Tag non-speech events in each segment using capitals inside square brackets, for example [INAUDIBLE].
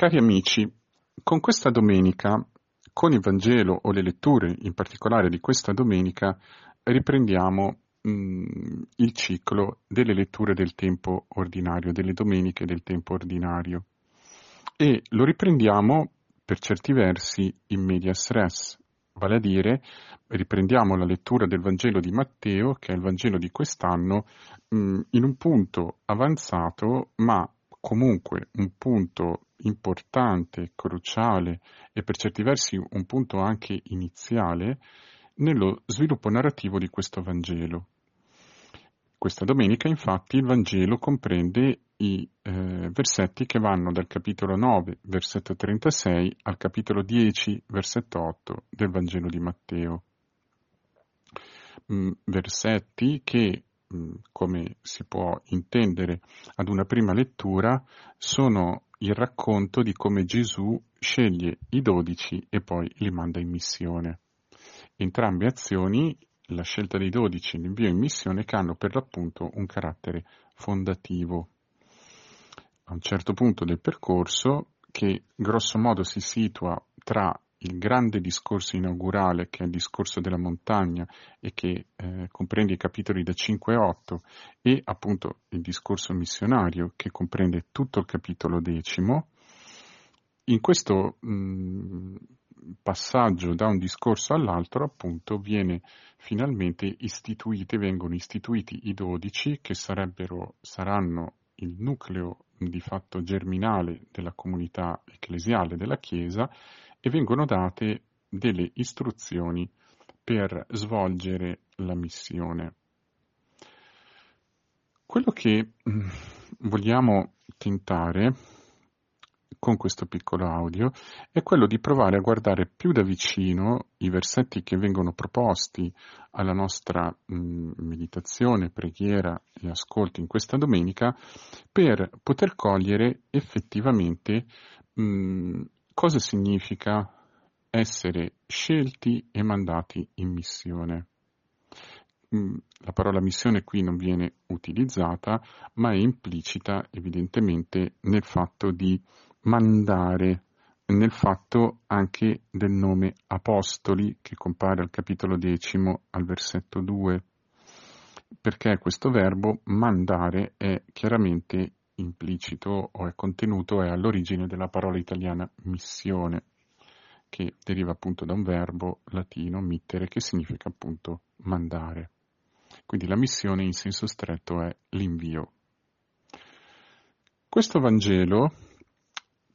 Cari amici, con questa domenica, con il Vangelo o le letture in particolare di questa domenica, riprendiamo mh, mm, il ciclo delle letture del tempo ordinario, delle domeniche del tempo ordinario. E lo riprendiamo per certi versi in medias res, vale a dire riprendiamo la lettura del Vangelo di Matteo, che è il Vangelo di quest'anno, mh, mm, in un punto avanzato, ma comunque un punto importante, cruciale e per certi versi un punto anche iniziale nello sviluppo narrativo di questo Vangelo. Questa domenica infatti il Vangelo comprende i eh, versetti che vanno dal capitolo 9, versetto 36 al capitolo 10, versetto 8 del Vangelo di Matteo. Mm, versetti che Mm, come si può intendere ad una prima lettura, sono il racconto di come Gesù sceglie i dodici e poi li manda in missione. Entrambe azioni, la scelta dei dodici e l'invio in missione, che hanno per l'appunto un carattere fondativo. A un certo punto del percorso, che grosso modo si situa tra il grande discorso inaugurale, che è il discorso della montagna e che eh, comprende i capitoli da 5 a 8, e appunto il discorso missionario, che comprende tutto il capitolo decimo, in questo mh, passaggio da un discorso all'altro, appunto, viene finalmente istituiti, vengono istituiti i dodici che saranno il nucleo di fatto germinale della comunità ecclesiale della Chiesa e vengono date delle istruzioni per svolgere la missione. Quello che mm, vogliamo tentare con questo piccolo audio è quello di provare a guardare più da vicino i versetti che vengono proposti alla nostra mm, meditazione, preghiera e ascolto in questa domenica per poter cogliere effettivamente mh, mm, cosa significa essere scelti e mandati in missione. Mm, la parola missione qui non viene utilizzata, ma è implicita evidentemente nel fatto di mandare, nel fatto anche del nome apostoli che compare al capitolo decimo al versetto 2, perché questo verbo mandare è chiaramente implicito o è contenuto è all'origine della parola italiana missione, che deriva appunto da un verbo latino mittere che significa appunto mandare. Quindi la missione in senso stretto è l'invio. Questo Vangelo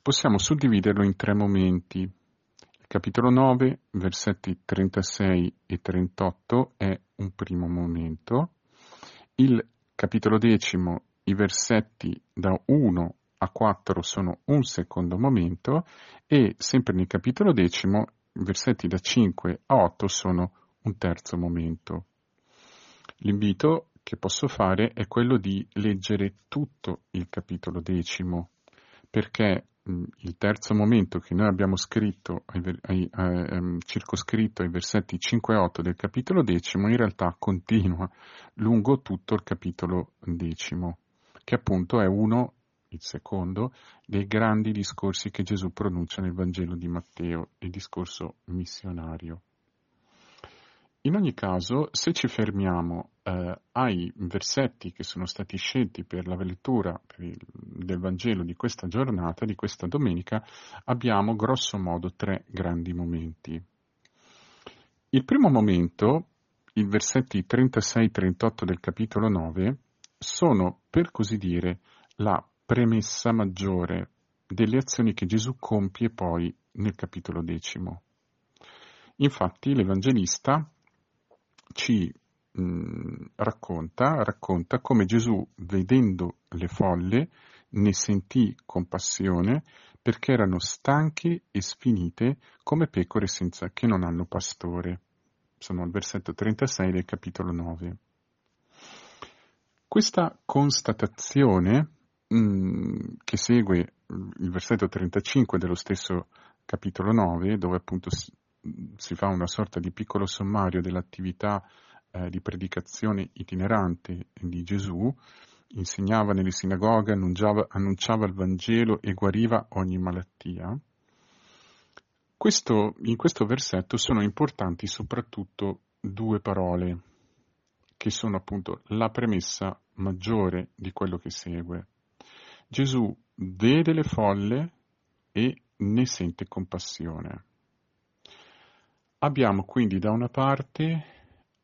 possiamo suddividerlo in tre momenti. Il capitolo 9, versetti 36 e 38 è un primo momento. Il capitolo decimo i versetti da 1 a 4 sono un secondo momento e sempre nel capitolo decimo i versetti da 5 a 8 sono un terzo momento. L'invito che posso fare è quello di leggere tutto il capitolo decimo, perché il terzo momento che noi abbiamo scritto, ai, ai, ai, circoscritto ai versetti 5 e 8 del capitolo decimo, in realtà continua lungo tutto il capitolo decimo che appunto è uno, il secondo, dei grandi discorsi che Gesù pronuncia nel Vangelo di Matteo, il discorso missionario. In ogni caso, se ci fermiamo eh, ai versetti che sono stati scelti per la lettura del Vangelo di questa giornata, di questa domenica, abbiamo grosso modo tre grandi momenti. Il primo momento, i versetti 36-38 del capitolo 9, sono, per così dire, la premessa maggiore delle azioni che Gesù compie poi nel capitolo decimo. Infatti l'Evangelista ci mh, mm, racconta, racconta come Gesù, vedendo le folle, ne sentì compassione perché erano stanche e sfinite come pecore senza, che non hanno pastore. Sono al versetto 36 del capitolo 9. Questa constatazione mm, che segue il versetto 35 dello stesso capitolo 9, dove appunto si, si fa una sorta di piccolo sommario dell'attività eh, di predicazione itinerante di Gesù, insegnava nelle sinagoghe, annunciava, annunciava il Vangelo e guariva ogni malattia. Questo, in questo versetto sono importanti soprattutto due parole, che sono appunto la premessa maggiore di quello che segue. Gesù vede le folle e ne sente compassione. Abbiamo quindi da una parte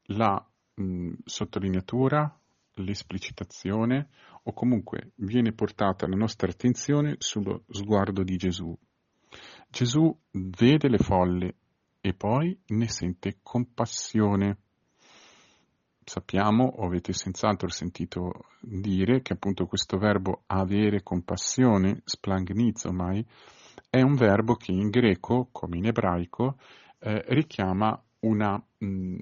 la mh, sottolineatura, l'esplicitazione o comunque viene portata la nostra attenzione sullo sguardo di Gesù. Gesù vede le folle e poi ne sente compassione. Sappiamo, o avete senz'altro sentito dire, che appunto questo verbo avere compassione, splangnizo è un verbo che in greco, come in ebraico, eh, richiama una, mh,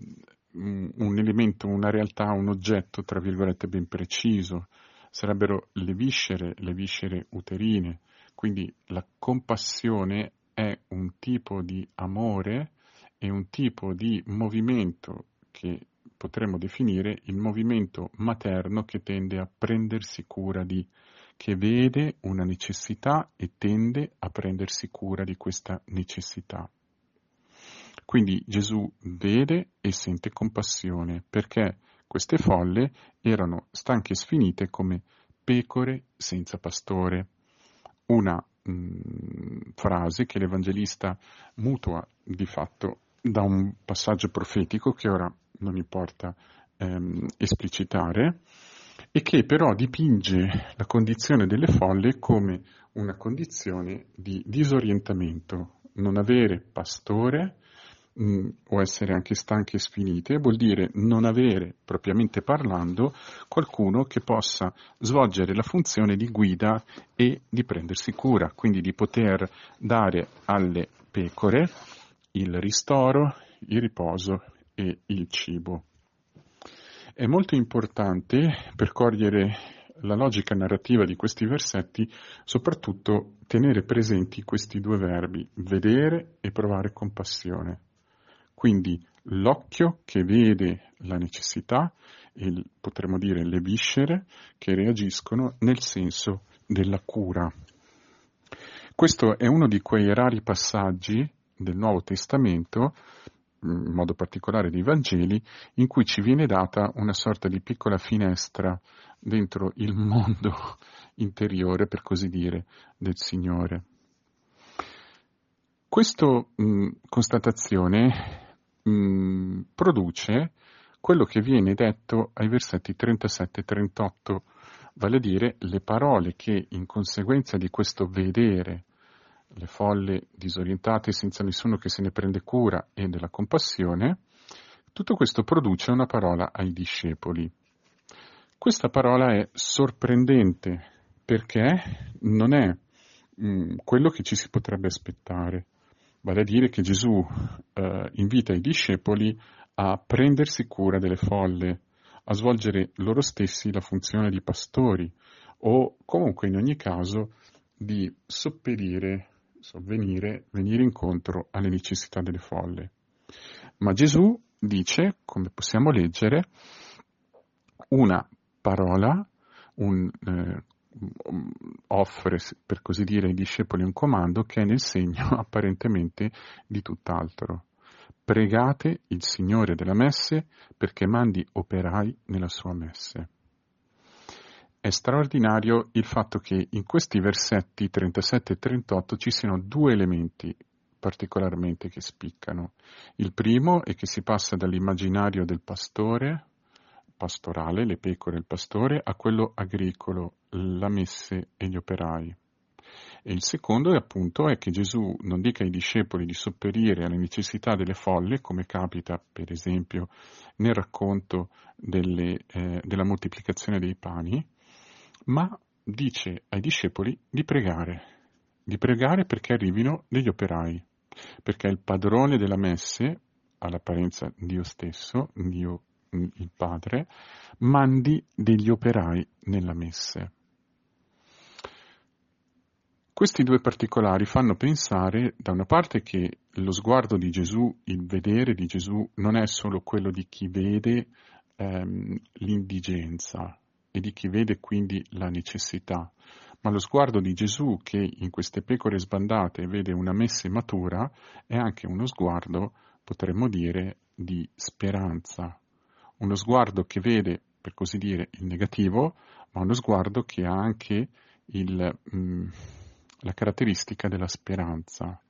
mm, un elemento, una realtà, un oggetto, tra virgolette, ben preciso. Sarebbero le viscere, le viscere uterine. Quindi la compassione è un tipo di amore e un tipo di movimento che potremmo definire il movimento materno che tende a prendersi cura di, che vede una necessità e tende a prendersi cura di questa necessità. Quindi Gesù vede e sente compassione perché queste folle erano stanche e sfinite come pecore senza pastore. Una mh, mm, frase che l'Evangelista mutua di fatto da un passaggio profetico che ora non importa ehm, esplicitare, e che però dipinge la condizione delle folle come una condizione di disorientamento, non avere pastore mh, mm, o essere anche stanche e sfinite, vuol dire non avere, propriamente parlando, qualcuno che possa svolgere la funzione di guida e di prendersi cura, quindi di poter dare alle pecore il ristoro, il riposo e il cibo. È molto importante per cogliere la logica narrativa di questi versetti, soprattutto tenere presenti questi due verbi, vedere e provare compassione. Quindi l'occhio che vede la necessità e potremmo dire le viscere che reagiscono nel senso della cura. Questo è uno di quei rari passaggi del Nuovo Testamento, in modo particolare dei Vangeli, in cui ci viene data una sorta di piccola finestra dentro il mondo [LAUGHS] interiore, per così dire, del Signore. Questa constatazione mh, produce quello che viene detto ai versetti 37 e 38, vale a dire le parole che in conseguenza di questo vedere le folle disorientate senza nessuno che se ne prende cura e della compassione, tutto questo produce una parola ai discepoli. Questa parola è sorprendente perché non è mh, mm, quello che ci si potrebbe aspettare, vale a dire che Gesù eh, invita i discepoli a prendersi cura delle folle, a svolgere loro stessi la funzione di pastori o comunque in ogni caso di sopperire sovvenire, venire incontro alle necessità delle folle. Ma Gesù dice, come possiamo leggere, una parola, un, eh, offre per così dire ai discepoli un comando che è nel segno [LAUGHS] apparentemente di tutt'altro. Pregate il Signore della messe perché mandi operai nella sua messe. È straordinario il fatto che in questi versetti 37 e 38 ci siano due elementi particolarmente che spiccano. Il primo è che si passa dall'immaginario del pastore, pastorale, le pecore e il pastore, a quello agricolo, la messe e gli operai. E il secondo è appunto è che Gesù non dica ai discepoli di sopperire alle necessità delle folle, come capita per esempio nel racconto delle, eh, della moltiplicazione dei pani, ma dice ai discepoli di pregare, di pregare perché arrivino degli operai, perché il padrone della messe, all'apparenza Dio stesso, Dio il Padre, mandi degli operai nella messe. Questi due particolari fanno pensare da una parte che lo sguardo di Gesù, il vedere di Gesù, non è solo quello di chi vede ehm, l'indigenza, e di chi vede quindi la necessità, ma lo sguardo di Gesù che in queste pecore sbandate vede una messe matura è anche uno sguardo, potremmo dire, di speranza, uno sguardo che vede, per così dire, il negativo, ma uno sguardo che ha anche il, mh, mm, la caratteristica della speranza,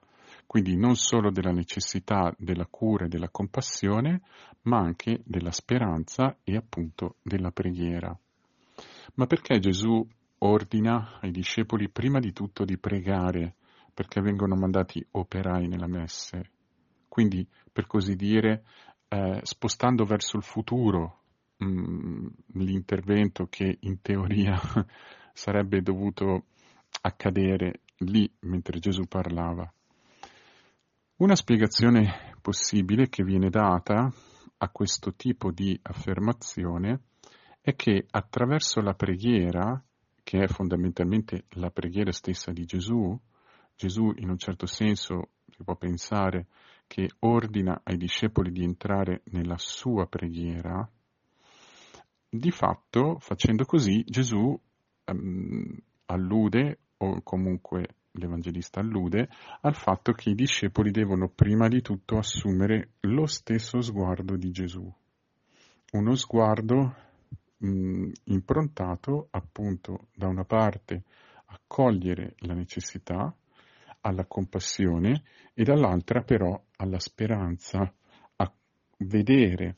quindi non solo della necessità della cura e della compassione, ma anche della speranza e appunto della preghiera. Ma perché Gesù ordina ai discepoli prima di tutto di pregare perché vengono mandati operai nella messe. Quindi, per così dire, eh, spostando verso il futuro mh, mm, l'intervento che in teoria [LAUGHS] sarebbe dovuto accadere lì mentre Gesù parlava. Una spiegazione possibile che viene data a questo tipo di affermazione è che attraverso la preghiera che è fondamentalmente la preghiera stessa di Gesù, Gesù in un certo senso si può pensare che ordina ai discepoli di entrare nella sua preghiera, di fatto facendo così Gesù um, allude, o comunque l'Evangelista allude, al fatto che i discepoli devono prima di tutto assumere lo stesso sguardo di Gesù, uno sguardo mh, improntato appunto da una parte a cogliere la necessità, alla compassione e dall'altra però alla speranza, a vedere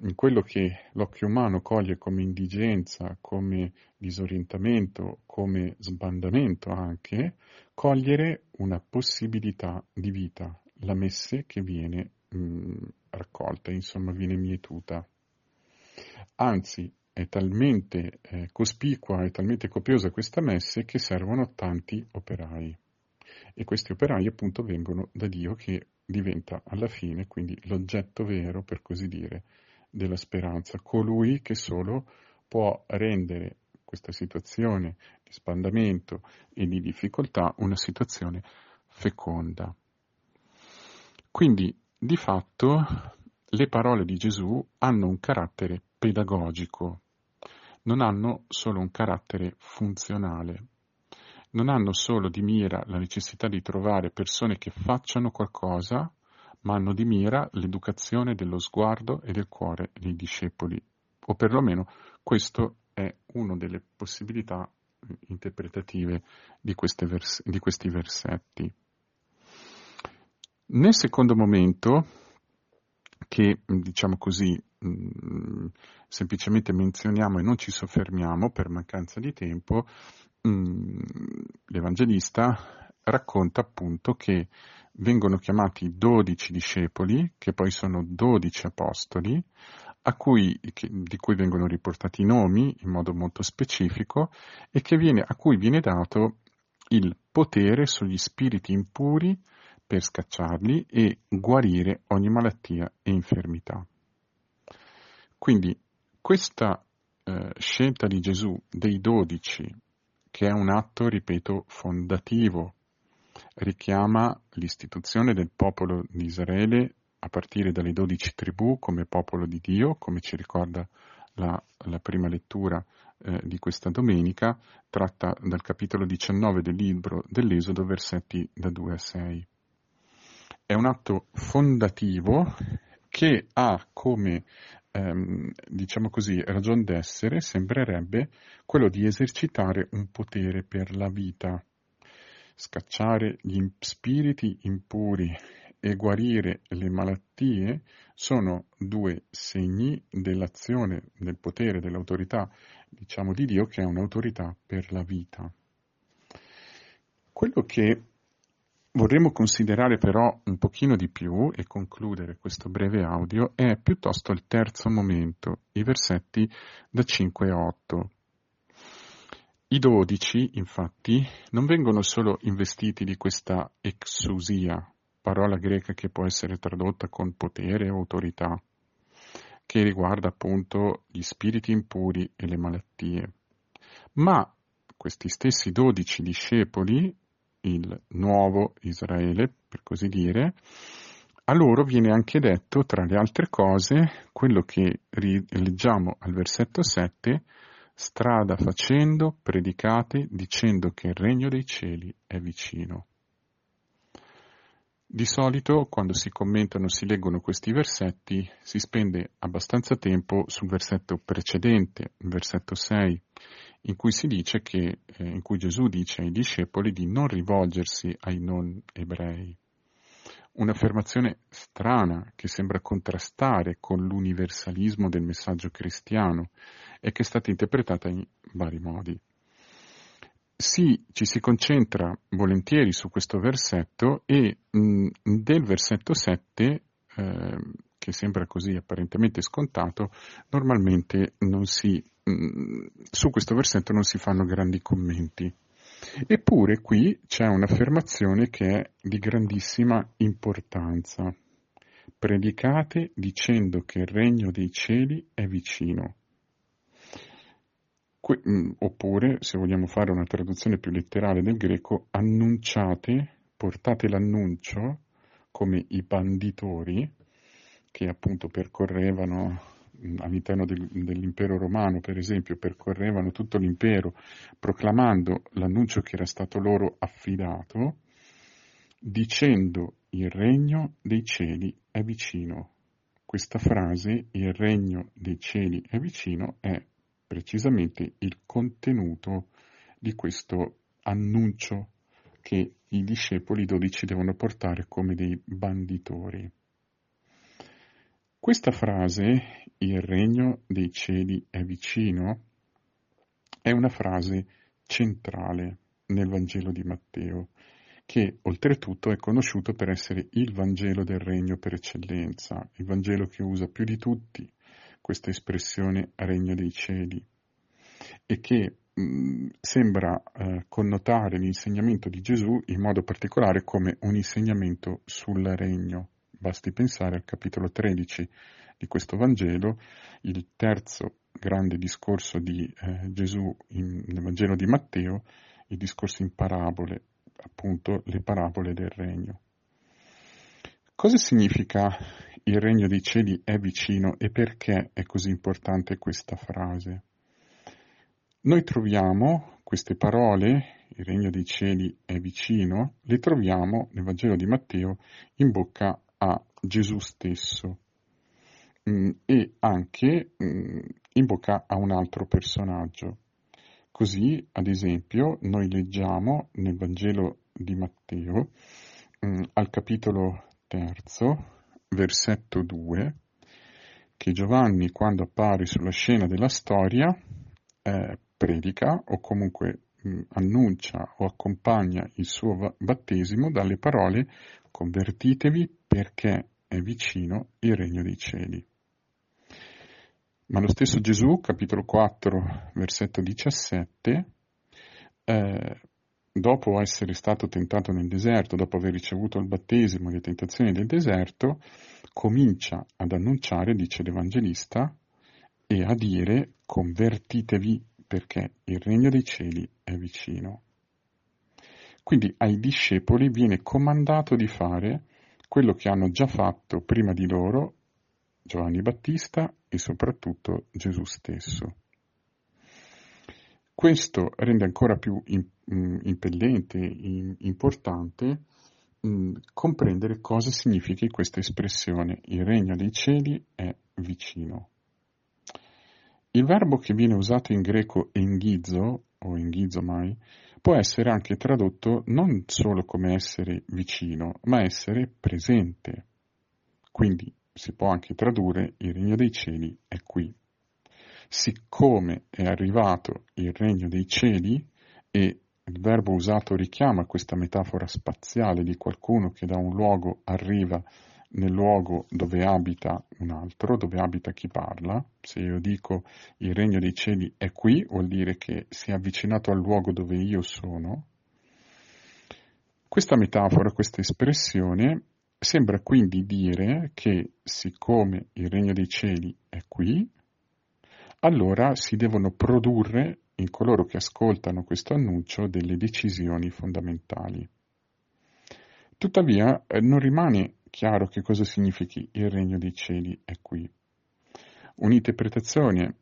in quello che l'occhio umano coglie come indigenza, come disorientamento, come sbandamento anche, cogliere una possibilità di vita, la messe che viene mh, raccolta, insomma viene mietuta. Anzi, è talmente eh, cospicua e talmente copiosa questa messe che servono tanti operai. E questi operai appunto vengono da Dio che diventa alla fine quindi l'oggetto vero, per così dire, della speranza, colui che solo può rendere questa situazione di spandamento e di difficoltà una situazione feconda. Quindi, di fatto, le parole di Gesù hanno un carattere pedagogico, non hanno solo un carattere funzionale, non hanno solo di mira la necessità di trovare persone che facciano qualcosa, ma hanno di mira l'educazione dello sguardo e del cuore dei discepoli, o perlomeno questo è una delle possibilità interpretative di, vers- di questi versetti. Nel secondo momento, che diciamo così mh, semplicemente menzioniamo e non ci soffermiamo per mancanza di tempo, mh, l'Evangelista racconta appunto che vengono chiamati dodici discepoli, che poi sono dodici apostoli, cui, che, di cui vengono riportati i nomi in modo molto specifico e viene, a cui viene dato il potere sugli spiriti impuri per scacciarli e guarire ogni malattia e infermità. Quindi questa eh, scelta di Gesù dei dodici, che è un atto, ripeto, fondativo, richiama l'istituzione del popolo di Israele a partire dalle dodici tribù come popolo di Dio, come ci ricorda la, la prima lettura eh, di questa domenica, tratta dal capitolo 19 del libro dell'Esodo, versetti da 2 a 6. È un atto fondativo che ha come ehm, diciamo così, ragion d'essere sembrerebbe quello di esercitare un potere per la vita, scacciare gli spiriti impuri e guarire le malattie sono due segni dell'azione, del potere, dell'autorità, diciamo di Dio che è un'autorità per la vita. Quello che Vorremmo considerare però un pochino di più e concludere questo breve audio è piuttosto il terzo momento, i versetti da 5 a 8. I dodici, infatti, non vengono solo investiti di questa exusia, parola greca che può essere tradotta con potere o autorità, che riguarda appunto gli spiriti impuri e le malattie, ma questi stessi dodici discepoli il nuovo Israele, per così dire, a loro viene anche detto, tra le altre cose, quello che leggiamo al versetto 7, strada facendo, predicate, dicendo che il regno dei cieli è vicino. Di solito, quando si commentano, si leggono questi versetti, si spende abbastanza tempo sul versetto precedente, il versetto 6, in cui dice che, eh, in cui Gesù dice ai discepoli di non rivolgersi ai non ebrei. Un'affermazione strana che sembra contrastare con l'universalismo del messaggio cristiano e che è stata interpretata in vari modi. Sì, ci si concentra volentieri su questo versetto e mh, del versetto 7, eh, che sembra così apparentemente scontato, normalmente si, mh, su questo versetto non si fanno grandi commenti. Eppure qui c'è un'affermazione che è di grandissima importanza. Predicate dicendo che il regno dei cieli è vicino. Que- mm, oppure, se vogliamo fare una traduzione più letterale del greco, annunciate, portate l'annuncio come i banditori che appunto percorrevano all'interno del, dell'impero romano, per esempio, percorrevano tutto l'impero proclamando l'annuncio che era stato loro affidato, dicendo il regno dei cieli è vicino. Questa frase, il regno dei cieli è vicino, è precisamente il contenuto di questo annuncio che i discepoli dodici devono portare come dei banditori. Questa frase, il regno dei cieli è vicino, è una frase centrale nel Vangelo di Matteo, che oltretutto è conosciuto per essere il Vangelo del regno per eccellenza, il Vangelo che usa più di tutti questa espressione regno dei cieli e che mh, sembra eh, connotare l'insegnamento di Gesù in modo particolare come un insegnamento sul regno. Basti pensare al capitolo 13 di questo Vangelo, il terzo grande discorso di eh, Gesù in, nel Vangelo di Matteo, il discorso in parabole, appunto le parabole del regno. Cosa significa il regno dei cieli è vicino e perché è così importante questa frase? Noi troviamo queste parole, il regno dei cieli è vicino, le troviamo nel Vangelo di Matteo in bocca a Gesù stesso mm, e anche mm, in a un altro personaggio. Così, ad esempio, noi leggiamo nel Vangelo di Matteo, mm, al capitolo terzo, versetto 2, che Giovanni, quando appare sulla scena della storia, eh, predica o comunque mh, annuncia o accompagna il suo battesimo dalle parole convertitevi perché è vicino il regno dei cieli. Ma lo stesso Gesù, capitolo 4, versetto 17, eh, dopo essere stato tentato nel deserto, dopo aver ricevuto il battesimo e le tentazioni del deserto, comincia ad annunciare, dice l'Evangelista, e a dire convertitevi perché il regno dei cieli è vicino. Quindi ai discepoli viene comandato di fare quello che hanno già fatto prima di loro Giovanni Battista e soprattutto Gesù stesso. Questo rende ancora più mm, impellente, importante, mm, comprendere cosa significhi questa espressione, il regno dei cieli è vicino. Il verbo che viene usato in greco enghizo, o enghizomai, può essere anche tradotto non solo come essere vicino, ma essere presente. Quindi si può anche tradurre il regno dei cieli è qui. Siccome è arrivato il regno dei cieli e il verbo usato richiama questa metafora spaziale di qualcuno che da un luogo arriva nel luogo dove abita un altro, dove abita chi parla. Se io dico il regno dei cieli è qui, vuol dire che si è avvicinato al luogo dove io sono. Questa metafora, questa espressione sembra quindi dire che siccome il regno dei cieli è qui, allora si devono produrre in coloro che ascoltano questo annuncio delle decisioni fondamentali. Tuttavia eh, non rimane chiaro che cosa significhi il regno dei cieli è qui. Un'interpretazione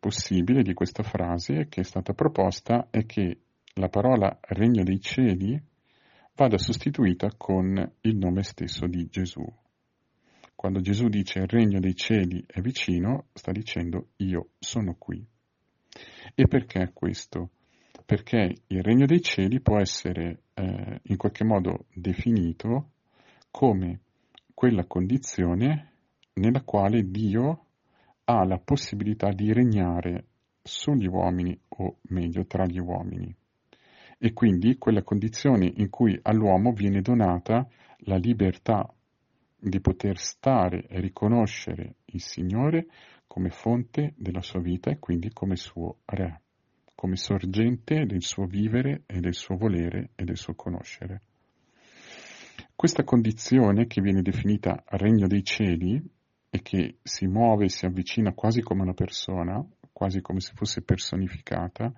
possibile di questa frase che è stata proposta è che la parola regno dei cieli vada sostituita con il nome stesso di Gesù. Quando Gesù dice il regno dei cieli è vicino, sta dicendo io sono qui. E perché questo? Perché il regno dei cieli può essere eh, in qualche modo definito come quella condizione nella quale Dio ha la possibilità di regnare sugli uomini o meglio tra gli uomini e quindi quella condizione in cui all'uomo viene donata la libertà di poter stare e riconoscere il Signore come fonte della sua vita e quindi come suo Re, come sorgente del suo vivere e del suo volere e del suo conoscere. Questa condizione che viene definita regno dei cieli e che si muove e si avvicina quasi come una persona, quasi come se fosse personificata,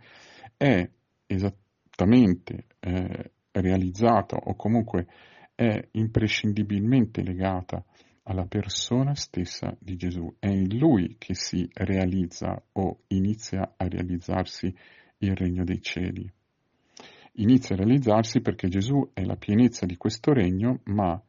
è esattamente eh, realizzata o comunque è imprescindibilmente legata alla persona stessa di Gesù. È in lui che si realizza o inizia a realizzarsi il regno dei cieli. Inizia a realizzarsi perché Gesù è la pienezza di questo regno, ma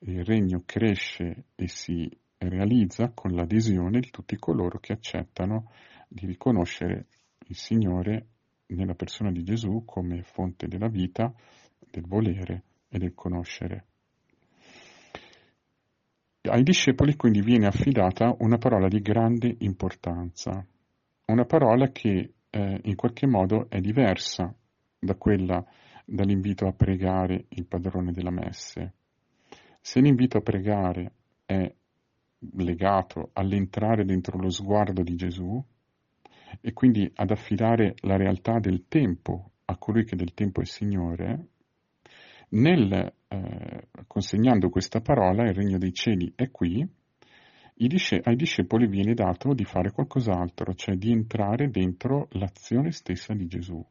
il regno cresce e si realizza con l'adesione di tutti coloro che accettano di riconoscere il Signore nella persona di Gesù come fonte della vita, del volere e del conoscere. Ai discepoli quindi viene affidata una parola di grande importanza, una parola che eh, in qualche modo è diversa da quella dall'invito a pregare il padrone della messe. Se l'invito a pregare è legato all'entrare dentro lo sguardo di Gesù, e quindi ad affidare la realtà del tempo a colui che del tempo è Signore, nel, eh, consegnando questa parola, il regno dei cieli è qui, ai discepoli viene dato di fare qualcos'altro, cioè di entrare dentro l'azione stessa di Gesù.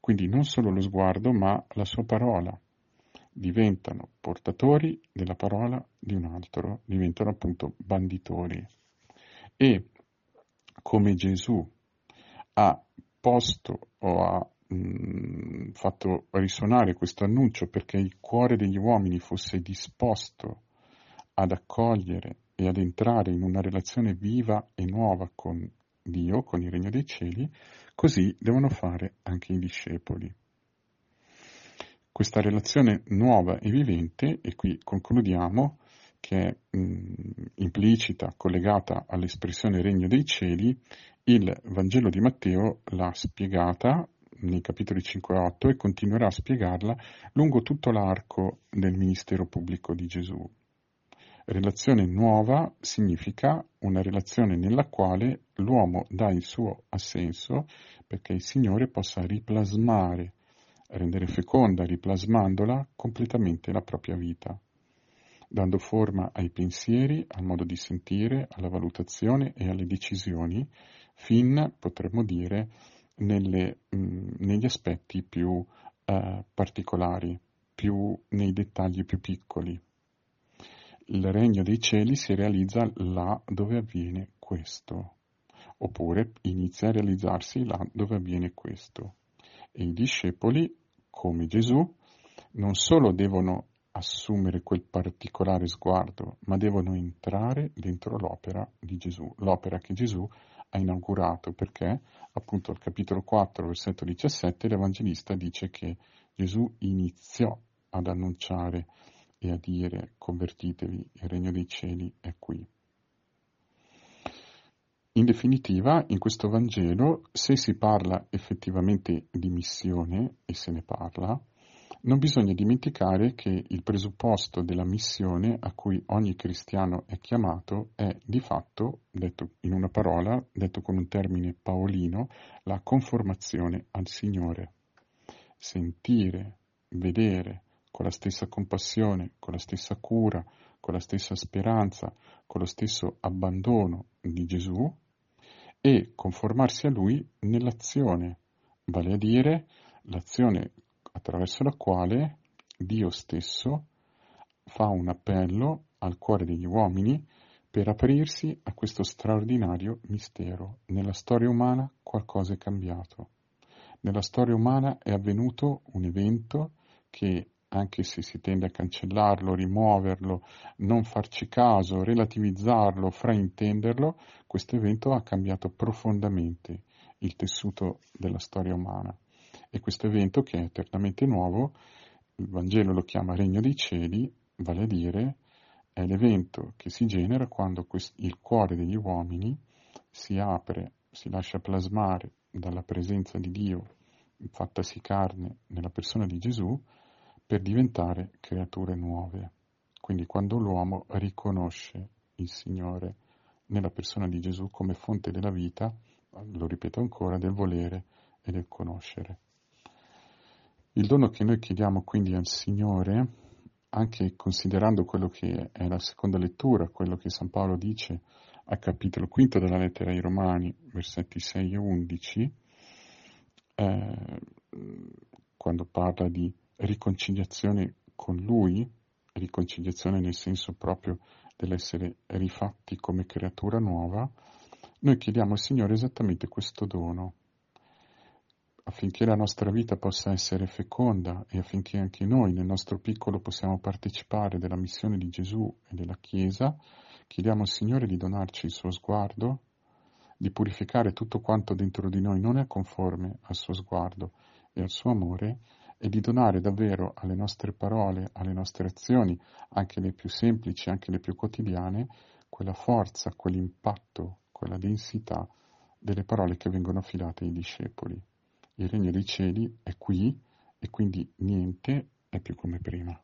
Quindi non solo lo sguardo, ma la sua parola. Diventano portatori della parola di un altro, diventano appunto banditori. E come Gesù ha posto o ha mh, fatto risuonare questo annuncio perché il cuore degli uomini fosse disposto ad accogliere e ad entrare in una relazione viva e nuova con Dio, con il regno dei cieli, così devono fare anche i discepoli. Questa relazione nuova e vivente, e qui concludiamo, che è mh, implicita, collegata all'espressione regno dei cieli, il Vangelo di Matteo l'ha spiegata nei capitoli 5 e 8 e continuerà a spiegarla lungo tutto l'arco del ministero pubblico di Gesù. Relazione nuova significa una relazione nella quale l'uomo dà il suo assenso perché il Signore possa riplasmare, rendere feconda, riplasmandola completamente la propria vita dando forma ai pensieri, al modo di sentire, alla valutazione e alle decisioni, fin, potremmo dire, nelle, mh, negli aspetti più eh, particolari, più nei dettagli più piccoli. Il regno dei cieli si realizza là dove avviene questo, oppure inizia a realizzarsi là dove avviene questo. E i discepoli, come Gesù, non solo devono assumere quel particolare sguardo, ma devono entrare dentro l'opera di Gesù, l'opera che Gesù ha inaugurato, perché appunto al capitolo 4, versetto 17, l'Evangelista dice che Gesù iniziò ad annunciare e a dire convertitevi, il regno dei cieli è qui. In definitiva, in questo Vangelo, se si parla effettivamente di missione, e se ne parla, non bisogna dimenticare che il presupposto della missione a cui ogni cristiano è chiamato è di fatto, detto in una parola, detto con un termine paolino, la conformazione al Signore. Sentire, vedere con la stessa compassione, con la stessa cura, con la stessa speranza, con lo stesso abbandono di Gesù e conformarsi a Lui nell'azione, vale a dire l'azione attraverso la quale Dio stesso fa un appello al cuore degli uomini per aprirsi a questo straordinario mistero. Nella storia umana qualcosa è cambiato. Nella storia umana è avvenuto un evento che, anche se si tende a cancellarlo, rimuoverlo, non farci caso, relativizzarlo, fraintenderlo, questo evento ha cambiato profondamente il tessuto della storia umana. E questo evento, che è eternamente nuovo, il Vangelo lo chiama Regno dei Cieli, vale a dire è l'evento che si genera quando il cuore degli uomini si apre, si lascia plasmare dalla presenza di Dio fattasi carne nella persona di Gesù per diventare creature nuove. Quindi quando l'uomo riconosce il Signore nella persona di Gesù come fonte della vita, lo ripeto ancora, del volere e del conoscere. Il dono che noi chiediamo quindi al Signore anche considerando quello che è la seconda lettura, quello che San Paolo dice al capitolo quinto della lettera ai Romani, versetti 6 e 11, eh, quando parla di riconciliazione con Lui, riconciliazione nel senso proprio dell'essere rifatti come creatura nuova, noi chiediamo al Signore esattamente questo dono, affinché la nostra vita possa essere feconda e affinché anche noi nel nostro piccolo possiamo partecipare della missione di Gesù e della Chiesa, chiediamo al Signore di donarci il suo sguardo, di purificare tutto quanto dentro di noi non è conforme al suo sguardo e al suo amore e di donare davvero alle nostre parole, alle nostre azioni, anche le più semplici, anche le più quotidiane, quella forza, quell'impatto, quella densità delle parole che vengono affidate ai discepoli il regno dei cieli è qui e quindi niente è più come prima.